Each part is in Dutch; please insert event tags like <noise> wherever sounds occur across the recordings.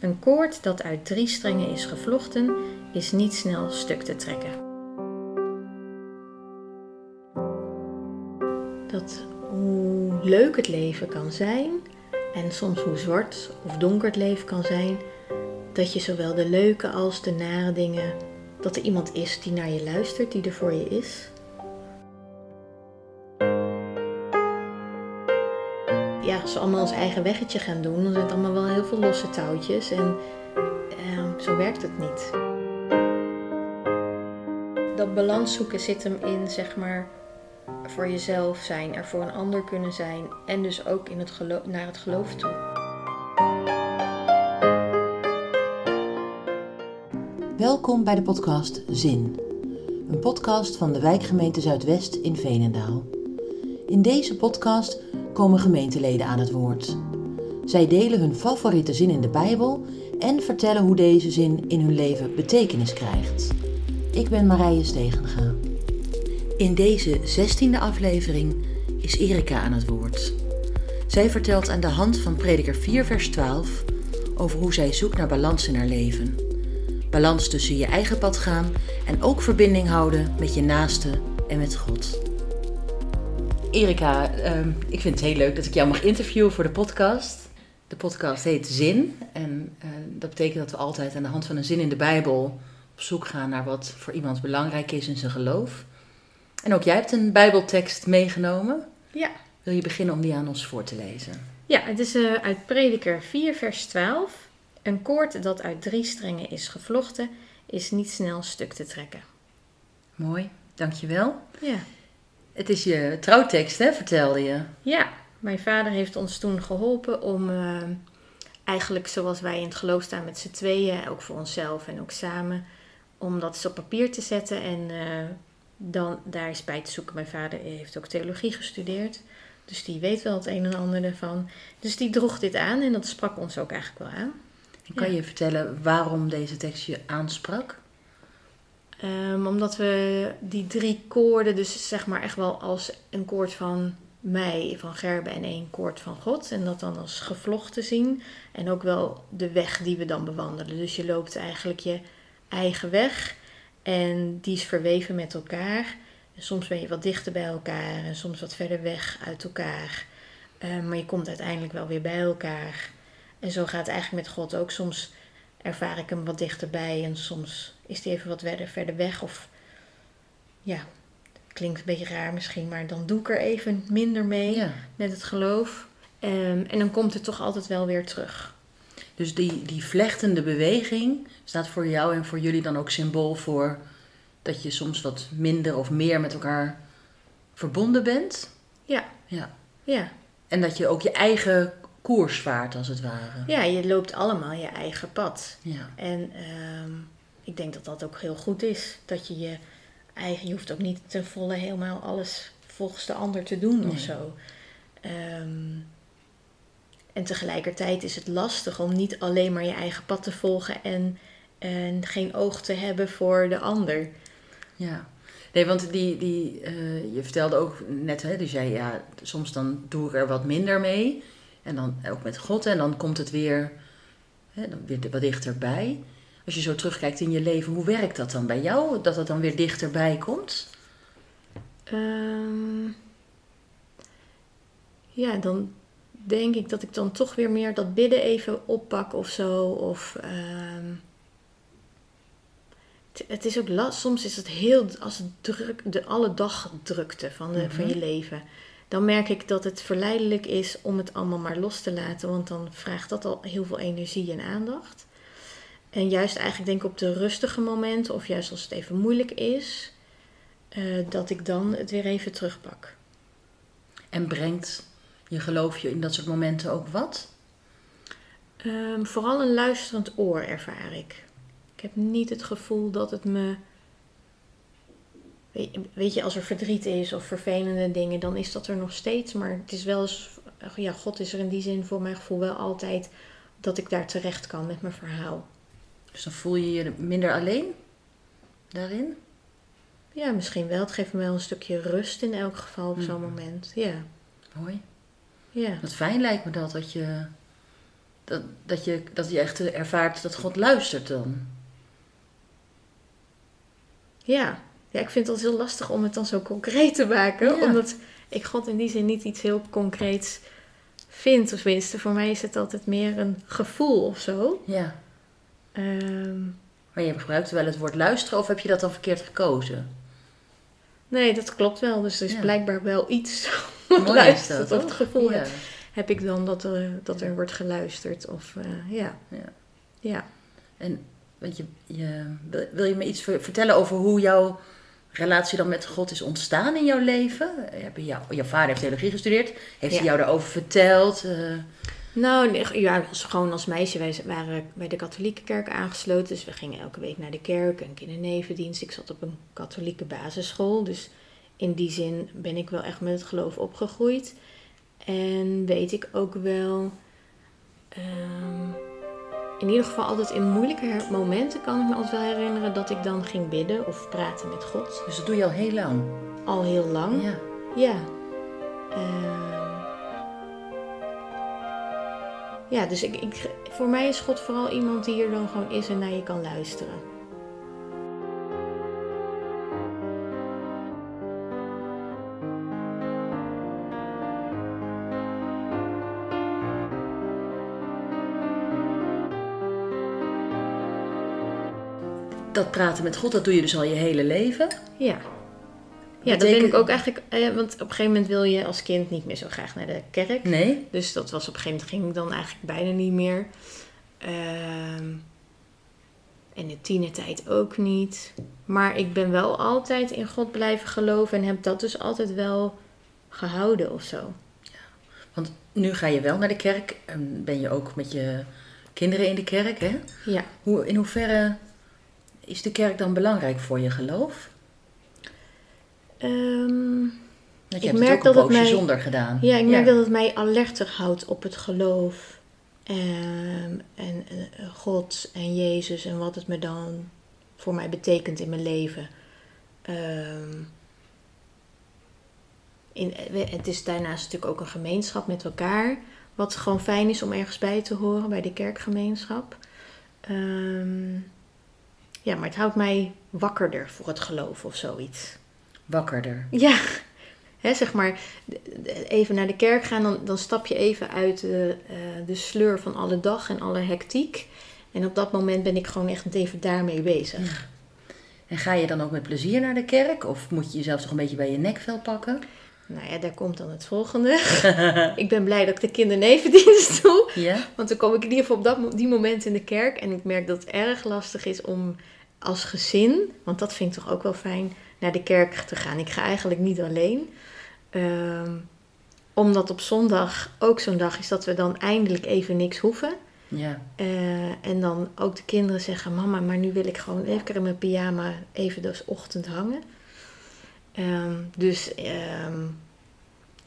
Een koord dat uit drie strengen is gevlochten, is niet snel stuk te trekken. Dat hoe leuk het leven kan zijn, en soms hoe zwart of donker het leven kan zijn, dat je zowel de leuke als de nare dingen, dat er iemand is die naar je luistert, die er voor je is. Als we allemaal ons eigen weggetje gaan doen, dan zijn het allemaal wel heel veel losse touwtjes en eh, zo werkt het niet. Dat balans zoeken zit hem in, zeg maar, voor jezelf zijn, er voor een ander kunnen zijn en dus ook in het naar het geloof toe. Welkom bij de podcast Zin, een podcast van de wijkgemeente Zuidwest in Veenendaal. In deze podcast komen gemeenteleden aan het woord. Zij delen hun favoriete zin in de Bijbel en vertellen hoe deze zin in hun leven betekenis krijgt. Ik ben Marije Stegenga. In deze zestiende aflevering is Erika aan het woord. Zij vertelt aan de hand van Prediker 4, vers 12 over hoe zij zoekt naar balans in haar leven. Balans tussen je eigen pad gaan en ook verbinding houden met je naaste en met God. Erika, ehm, ik vind het heel leuk dat ik jou mag interviewen voor de podcast. De podcast heet Zin en uh, dat betekent dat we altijd aan de hand van een zin in de Bijbel op zoek gaan naar wat voor iemand belangrijk is in zijn geloof. En ook jij hebt een Bijbeltekst meegenomen. Ja. Wil je beginnen om die aan ons voor te lezen? Ja, het is uh, uit Prediker 4, vers 12. Een koord dat uit drie strengen is gevlochten, is niet snel stuk te trekken. Mooi, dankjewel. Ja. Het is je trouwtekst, hè, vertelde je. Ja, mijn vader heeft ons toen geholpen om uh, eigenlijk zoals wij in het geloof staan met z'n tweeën, ook voor onszelf en ook samen, om dat eens op papier te zetten en uh, dan daar eens bij te zoeken. Mijn vader heeft ook theologie gestudeerd, dus die weet wel het een en ander ervan. Dus die droeg dit aan en dat sprak ons ook eigenlijk wel aan. En kan je vertellen waarom deze tekst je aansprak? Um, omdat we die drie koorden, dus zeg maar echt wel als een koord van mij, van Gerben en één koord van God. En dat dan als gevlochten zien. En ook wel de weg die we dan bewandelen. Dus je loopt eigenlijk je eigen weg. En die is verweven met elkaar. En soms ben je wat dichter bij elkaar en soms wat verder weg uit elkaar. Um, maar je komt uiteindelijk wel weer bij elkaar. En zo gaat het eigenlijk met God ook. Soms ervaar ik hem wat dichterbij en soms is hij even wat verder, verder weg. Of ja, klinkt een beetje raar misschien, maar dan doe ik er even minder mee met het geloof. Um, en dan komt het toch altijd wel weer terug. Dus die, die vlechtende beweging staat voor jou en voor jullie dan ook symbool voor dat je soms wat minder of meer met elkaar verbonden bent? Ja. Ja. ja. En dat je ook je eigen koers vaart, als het ware. Ja, je loopt allemaal je eigen pad. Ja. En um, ik denk dat dat ook heel goed is. Dat je je eigen, je hoeft ook niet ten volle helemaal alles volgens de ander te doen nee. of zo. Um, en tegelijkertijd is het lastig om niet alleen maar je eigen pad te volgen en, en geen oog te hebben voor de ander. Ja. Nee, want die, die, uh, je vertelde ook net, hè, dus jij, ja, soms dan doe ik er wat minder mee. En dan ook met God. En dan komt het weer, hè, dan weer wat dichterbij. Als je zo terugkijkt in je leven, hoe werkt dat dan bij jou? Dat het dan weer dichterbij komt? Um, ja, dan denk ik dat ik dan toch weer meer dat bidden even oppak of zo. Of um, het, het, is ook last. Soms is het heel als het druk, de alle dag drukte van, de, mm -hmm. van je leven dan merk ik dat het verleidelijk is om het allemaal maar los te laten. Want dan vraagt dat al heel veel energie en aandacht. En juist eigenlijk denk ik op de rustige momenten, of juist als het even moeilijk is, uh, dat ik dan het weer even terugpak. En brengt je geloof je in dat soort momenten ook wat? Um, vooral een luisterend oor ervaar ik. Ik heb niet het gevoel dat het me Weet je, als er verdriet is of vervelende dingen, dan is dat er nog steeds. Maar het is wel eens, ja, God is er in die zin voor mijn gevoel wel altijd dat ik daar terecht kan met mijn verhaal. Dus dan voel je je minder alleen daarin? Ja, misschien wel. Het geeft me wel een stukje rust in elk geval op mm. zo'n moment. Ja. Mooi. Ja. Wat fijn lijkt me dat, dat je, dat, dat, je, dat je echt ervaart dat God luistert dan. Ja. ja, ik vind het heel lastig om het dan zo concreet te maken. Ja. Omdat ik God in die zin niet iets heel concreets vind. Of tenminste, voor mij is het altijd meer een gevoel of zo. Ja. Ehm, Maar je gebruikt wel het woord luisteren of heb je dat dan verkeerd gekozen? nee, dat klopt wel. Dus er is Ja. blijkbaar wel iets <laughs> is luistert. dat, Of het gevoel ja. heb, heb ik dan dat er, dat er wordt geluisterd. Of eh, ja. Ja. Ja. En je, je, wil- je me iets ver- vertellen over hoe jouw relatie dan met God is ontstaan in jouw leven? Heb je jou, jouw vader heeft theologie gestudeerd. Heeft hij jou daarover verteld? Eh, Nou, ja, gewoon als meisje. Wij waren bij de katholieke kerk aangesloten. Dus we gingen elke week naar de kerk. Een kindernevendienst. Ik zat op een katholieke basisschool. Dus in die zin ben ik wel echt met het geloof opgegroeid. En weet ik ook wel... ehm, in ieder geval altijd in moeilijke momenten kan ik me altijd wel herinneren... dat ik dan ging bidden of praten met God. dus dat doe je al heel lang. Al heel lang. Ja. Ja. Ehm. Ja, dus ik, ik, voor mij is God vooral iemand die er dan gewoon is en naar je kan luisteren. Dat praten met God, dat doe je dus al je hele leven. Ja. Ja, dat ben ik ook eigenlijk. eh, want op een gegeven moment wil je als kind niet meer zo graag naar de kerk. Nee? Dus dat was op een gegeven moment ging ik dan eigenlijk bijna niet meer. Ehm en de tienertijd ook niet. Maar ik ben wel altijd in God blijven geloven en heb dat dus altijd wel gehouden of zo. Want nu ga je wel naar de kerk. En ben je ook met je kinderen in de kerk, hè? Ja. Hoe, in hoeverre is de kerk dan belangrijk voor je geloof? Ehm, je Ik hebt merk het ook dat een het poosje mij- zonder gedaan. ja, ik merk dat het mij alerter houdt op het geloof. Ehm, en eh, God en Jezus en wat het me dan voor mij betekent in mijn leven. Ehm, in, we- het is daarnaast natuurlijk ook een gemeenschap met elkaar. Wat gewoon fijn is om ergens bij te horen bij de kerkgemeenschap. Ja, maar het houdt mij wakkerder voor het geloof of zoiets. Wakkerder. Ja, hè, zeg maar, even naar de kerk gaan, dan, dan stap je even uit de, eh, de sleur van alle dag en alle hectiek. En op dat moment ben ik gewoon echt even daarmee bezig. En ga je dan ook met plezier naar de kerk? Of moet je jezelf toch een beetje bij je nekvel pakken? Nou ja, daar komt dan het volgende. <laughs> ik ben blij dat ik de kindernevendienst doe. Ja? Want dan kom ik in ieder geval op dat, die moment in de kerk. En ik merk dat het erg lastig is om als gezin, want dat vind ik toch ook wel fijn, naar de kerk te gaan. Ik ga eigenlijk niet alleen. Ehm, omdat op zondag ook zo'n dag is dat we dan eindelijk even niks hoeven. Ja. Eh, en dan ook de kinderen zeggen: Mama, maar nu wil ik gewoon even in mijn pyjama even de ochtend hangen. Ehm, dus ehm,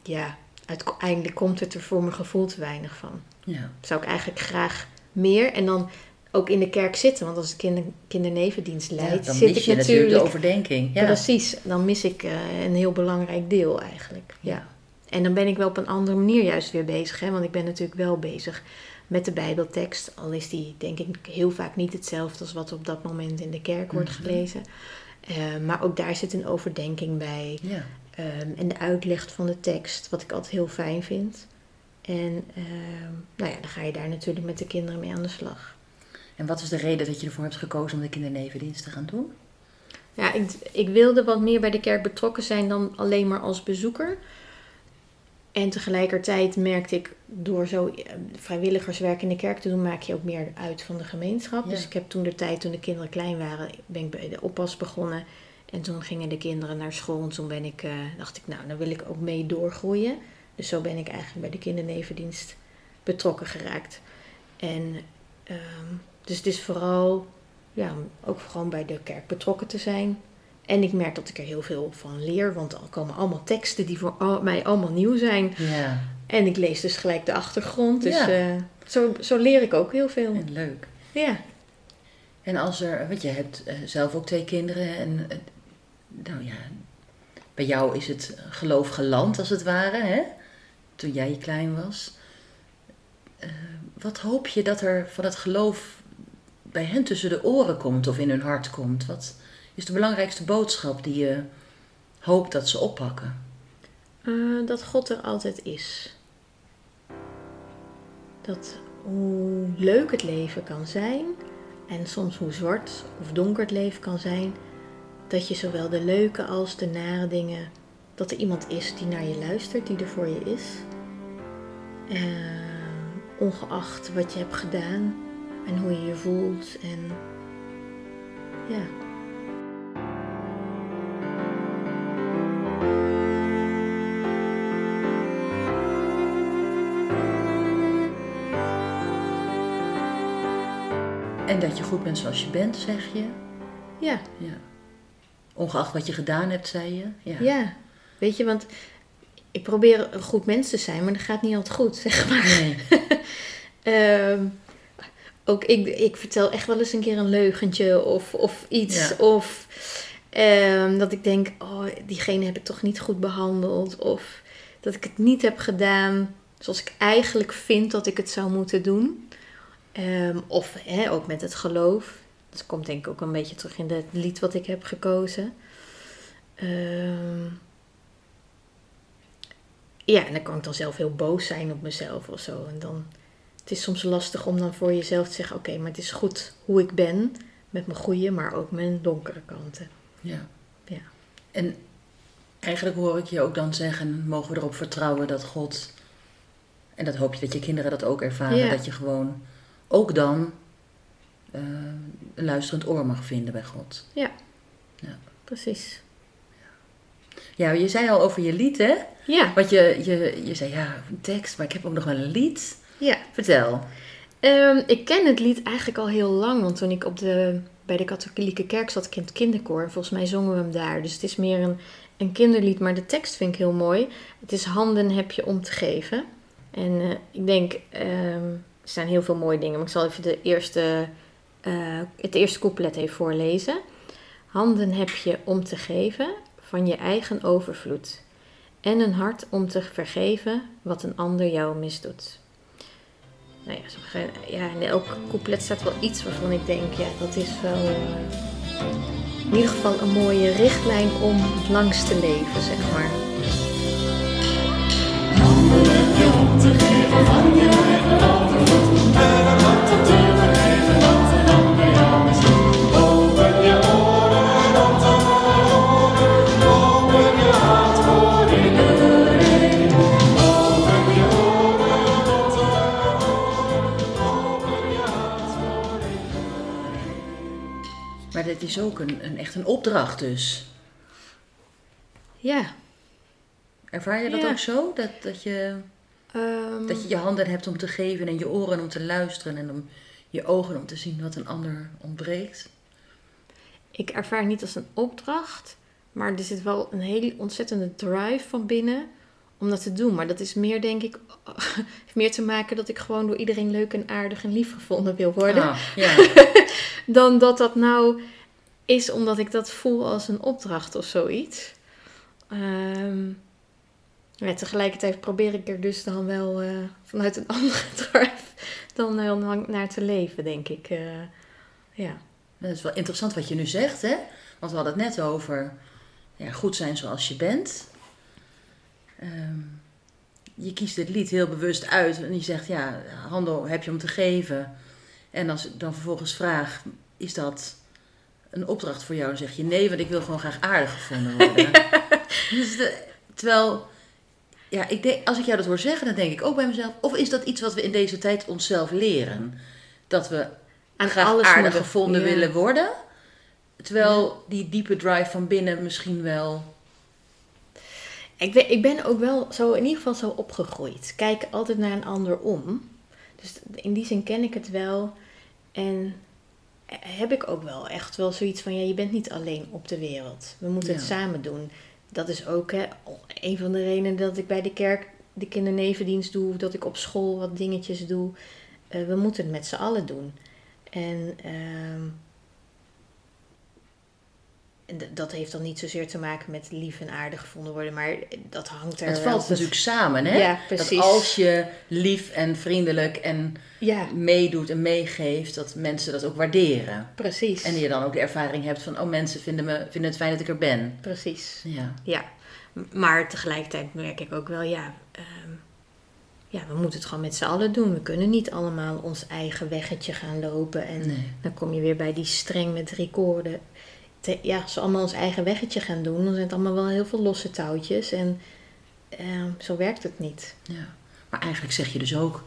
ja, uiteindelijk komt het er voor mijn gevoel te weinig van. Ja. Zou ik eigenlijk graag meer en dan ook in de kerk zitten. Want als ik kinder, kindernevendienst leid, dan zit mis ik je natuurlijk... de overdenking. Ja. Precies, dan mis ik eh, een heel belangrijk deel eigenlijk. Ja. En dan ben ik wel op een andere manier juist weer bezig. Hè? Want ik ben natuurlijk wel bezig met de Bijbeltekst. Al is die denk ik heel vaak niet hetzelfde als wat op dat moment in de kerk wordt Mhm. gelezen. Eh, maar ook daar zit een overdenking bij. Ja. Ehm, en de uitleg van de tekst, wat ik altijd heel fijn vind. En ehm, nou ja, dan ga je daar natuurlijk met de kinderen mee aan de slag. En wat is de reden dat je ervoor hebt gekozen om de kindernevendienst te gaan doen? Ja, ik, ik wilde wat meer bij de kerk betrokken zijn dan alleen maar als bezoeker. En tegelijkertijd merkte ik, door zo eh, vrijwilligerswerk in de kerk te doen, maak je ook meer uit van de gemeenschap. Ja. Dus ik heb toen de tijd, toen de kinderen klein waren, ben ik bij de oppas begonnen. En toen gingen de kinderen naar school. En toen ben ik, eh, dacht ik, nou, dan wil ik ook mee doorgroeien. Dus zo ben ik eigenlijk bij de kindernevendienst betrokken geraakt. En ehm, dus het is vooral, ja, ook gewoon bij de kerk betrokken te zijn. En ik merk dat ik er heel veel van leer, want er komen allemaal teksten die voor al- mij allemaal nieuw zijn. Ja. En ik lees dus gelijk de achtergrond. Dus Ja. eh, zo, zo leer ik ook heel veel. En leuk. Ja. En als er, weet je, hebt eh, zelf ook twee kinderen en eh, nou ja, bij jou is het geloof geland als het ware, hè? Toen jij klein was. Wat hoop je dat er van het geloof bij hen tussen de oren komt of in hun hart komt? Wat is de belangrijkste boodschap die je hoopt dat ze oppakken? Uh, dat God er altijd is. Dat hoe leuk het leven kan zijn en soms hoe zwart of donker het leven kan zijn, dat je zowel de leuke als de nare dingen, dat er iemand is die naar je luistert, die er voor je is. Uh, ongeacht wat je hebt gedaan en hoe je je voelt en ja. En dat je goed bent zoals je bent, zeg je? Ja. ja. Ongeacht wat je gedaan hebt, zei je? Ja. ja. Weet je, want ik probeer een goed mens te zijn, maar dat gaat niet altijd goed, zeg maar. Nee. <laughs> Ehm, ook ik, ik vertel echt wel eens een keer een leugentje of, of iets. Of um, dat ik denk, oh, diegene heb ik toch niet goed behandeld. Of dat ik het niet heb gedaan zoals ik eigenlijk vind dat ik het zou moeten doen. Um, of hè, ook met het geloof. Dat komt denk ik ook een beetje terug in het lied wat ik heb gekozen. Um, ja, en dan kan ik dan zelf heel boos zijn op mezelf of zo. En dan, het is soms lastig om dan voor jezelf te zeggen: Oké, maar het is goed hoe ik ben. Met mijn goede, maar ook mijn donkere kanten. Ja. ja. En eigenlijk hoor ik je ook dan zeggen: mogen we erop vertrouwen dat God. En dat hoop je dat je kinderen dat ook ervaren. Dat je gewoon ook dan uh, een luisterend oor mag vinden bij God. Ja, ja. precies. Ja, je zei al over je lied, hè? Ja. Want je, je, je zei, ja, een tekst, maar ik heb ook nog wel een lied. Ja. Vertel. Um, ik ken het lied eigenlijk al heel lang, want toen ik op de, bij de katholieke kerk zat, het kinderkoor. Volgens mij zongen we hem daar. Dus het is meer een, een kinderlied, maar de tekst vind ik heel mooi. Het is handen heb je om te geven. En uh, ik denk, um, er zijn heel veel mooie dingen, maar ik zal even de eerste, uh, het eerste couplet even voorlezen. Handen heb je om te geven van je eigen overvloed en een hart om te vergeven wat een ander jou misdoet. Nou ja, ja in elk couplet staat wel iets waarvan ik denk, ja, dat is wel uh, in ieder geval een mooie richtlijn om het langst te leven, zeg maar. Is ook een, een, echt een opdracht dus. Ja. Ervaar je dat Ja. ook zo? Dat, dat, je, Ehm, dat je je handen hebt om te geven en je oren om te luisteren en om je ogen om te zien wat een ander ontbreekt? Ik ervaar het niet als een opdracht, maar er zit wel een hele ontzettende drive van binnen om dat te doen. Maar dat is meer, denk ik, <laughs> heeft meer te maken dat ik gewoon door iedereen leuk en aardig en lief gevonden wil worden. Ah, ja. <laughs> Dan dat dat nou is omdat ik dat voel als een opdracht of zoiets. Ja, tegelijkertijd probeer ik er dus dan wel eh, vanuit een <laughs> andere drive dan naar te leven, denk ik. Eh, ja. Dat is wel interessant wat je nu zegt, hè? Want we hadden het net over ja, goed zijn zoals je bent. Ehm, je kiest dit lied heel bewust uit en je zegt, ja, handel heb je om te geven. En als ik dan vervolgens vraag, is dat een opdracht voor jou? Dan zeg je nee, want ik wil gewoon graag aardig gevonden <laughs> worden. Dus de- terwijl, ja, ik denk, als ik jou dat hoor zeggen, dan denk ik ook bij mezelf, of is dat iets wat we in deze tijd onszelf leren? Dat we graag alles aardig gevonden ja. willen worden. Terwijl die diepe drive van binnen misschien wel. Ik ben, ik ben ook wel zo, in ieder geval zo opgegroeid. Kijk altijd naar een ander om. Dus in die zin ken ik het wel. En heb ik ook wel echt wel zoiets van, ja, je bent niet alleen op de wereld. We moeten het samen doen. Dat is ook hè, een van de redenen dat ik bij de kerk de kindernevendienst doe. Dat ik op school wat dingetjes doe. Eh, we moeten het met z'n allen doen. En, ehm, dat heeft dan niet zozeer te maken met lief en aardig gevonden worden, maar dat hangt er Het valt natuurlijk samen, hè? Ja, dat als je lief en vriendelijk en Ja, meedoet en meegeeft, dat mensen dat ook waarderen. precies. En je dan ook de ervaring hebt van, oh mensen vinden, me, vinden het fijn dat ik er ben. Precies. Ja, Ja, maar tegelijkertijd merk ik ook wel, ja, ehm, ja, we moeten het gewoon met z'n allen doen. We kunnen niet allemaal ons eigen weggetje gaan lopen. En nee. dan kom je weer bij die streng met drie koorden. Te- ja, als we allemaal ons eigen weggetje gaan doen, dan zijn het allemaal wel heel veel losse touwtjes. En ehm, zo werkt het niet. Ja. Maar eigenlijk zeg je dus ook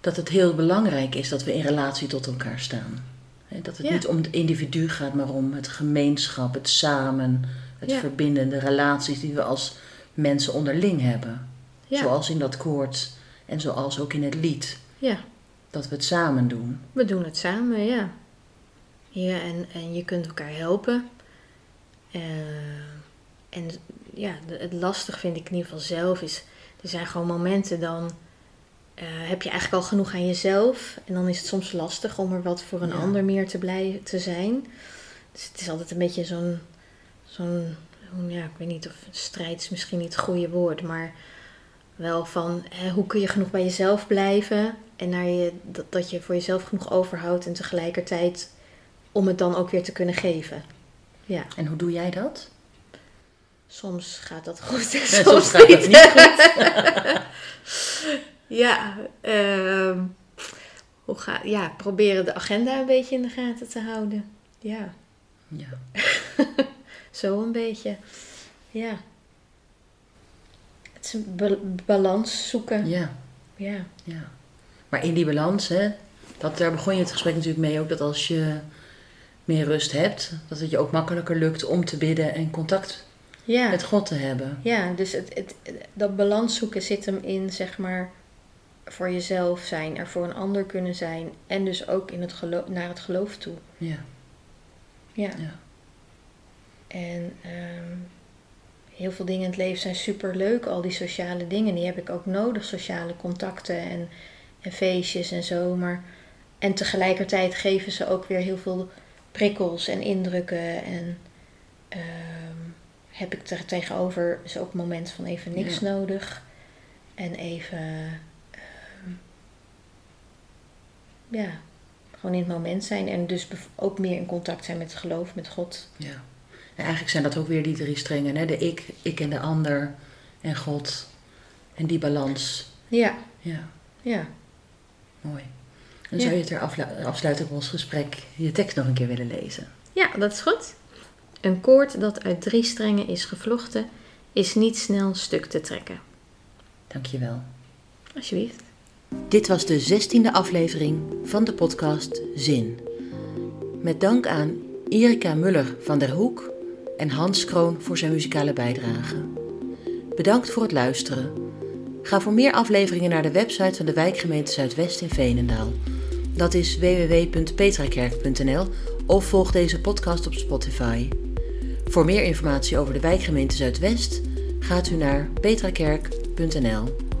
dat het heel belangrijk is dat we in relatie tot elkaar staan. Dat het Ja. niet om het individu gaat, maar om het gemeenschap, het samen, het Ja. verbindende relaties die we als mensen onderling hebben. Ja, Zoals in dat koord en zoals ook in het lied. ja Dat we het samen doen. we doen het samen, ja. Ja, en, en je kunt elkaar helpen. Eh, en ja, het lastig vind ik in ieder geval zelf is... Er zijn gewoon momenten dan... eh, heb je eigenlijk al genoeg aan jezelf. En dan is het soms lastig om er wat voor een Ja. ander meer te blijven te zijn. Dus het is altijd een beetje zo'n... zo'n ja, ik weet niet of strijd is misschien niet het goede woord. Maar wel van hè, hoe kun je genoeg bij jezelf blijven. En naar je, dat, dat je voor jezelf genoeg overhoudt. En tegelijkertijd om het dan ook weer te kunnen geven. Ja, En hoe doe jij dat? soms gaat dat goed. En soms, soms gaat dat niet goed. <laughs> Ja, ehm, hoe ga, ja, proberen de agenda een beetje in de gaten te houden. Ja, Ja. <laughs> zo een beetje. Ja. Het is een ba- balans zoeken. ja, Ja. ja. Maar in die balans, hè, dat, daar begon je het gesprek natuurlijk mee ook, dat als je meer rust hebt, dat het je ook makkelijker lukt om te bidden en contact Ja. met God te hebben. Ja, dus het, het, dat balans zoeken zit hem in, zeg maar, voor jezelf zijn, er voor een ander kunnen zijn en dus ook in het geloof, naar het geloof toe. Ja, Ja. ja. En ehm, heel veel dingen in het leven zijn super leuk, al die sociale dingen, die heb ik ook nodig, sociale contacten en, en feestjes en zo. Maar, en tegelijkertijd geven ze ook weer heel veel prikkels en indrukken en ehm, heb ik er tegenover is ook moment van even niks Ja. nodig en even ehm, ja, gewoon in het moment zijn en dus ook meer in contact zijn met het geloof, met God. ja. En eigenlijk zijn dat ook weer die drie strengen, hè? de ik, ik en de ander en God. En die balans. Ja, Ja, ja. mooi. En Ja. zou je ter afsluiting van ons gesprek je tekst nog een keer willen lezen? Ja, dat is goed. Een koord dat uit drie strengen is gevlochten, is niet snel stuk te trekken. Dankjewel. Alsjeblieft. Dit was de zestiende aflevering van de podcast Zin. Met dank aan Erika Muller van der Hoek en Hans Kroon voor zijn muzikale bijdrage. Bedankt voor het luisteren. Ga voor meer afleveringen naar de website van de wijkgemeente Zuidwest in Veenendaal. Dat is www.petrakerk.nl of volg deze podcast op Spotify. Voor meer informatie over de wijkgemeente Zuidwest gaat u naar petrakerk.nl.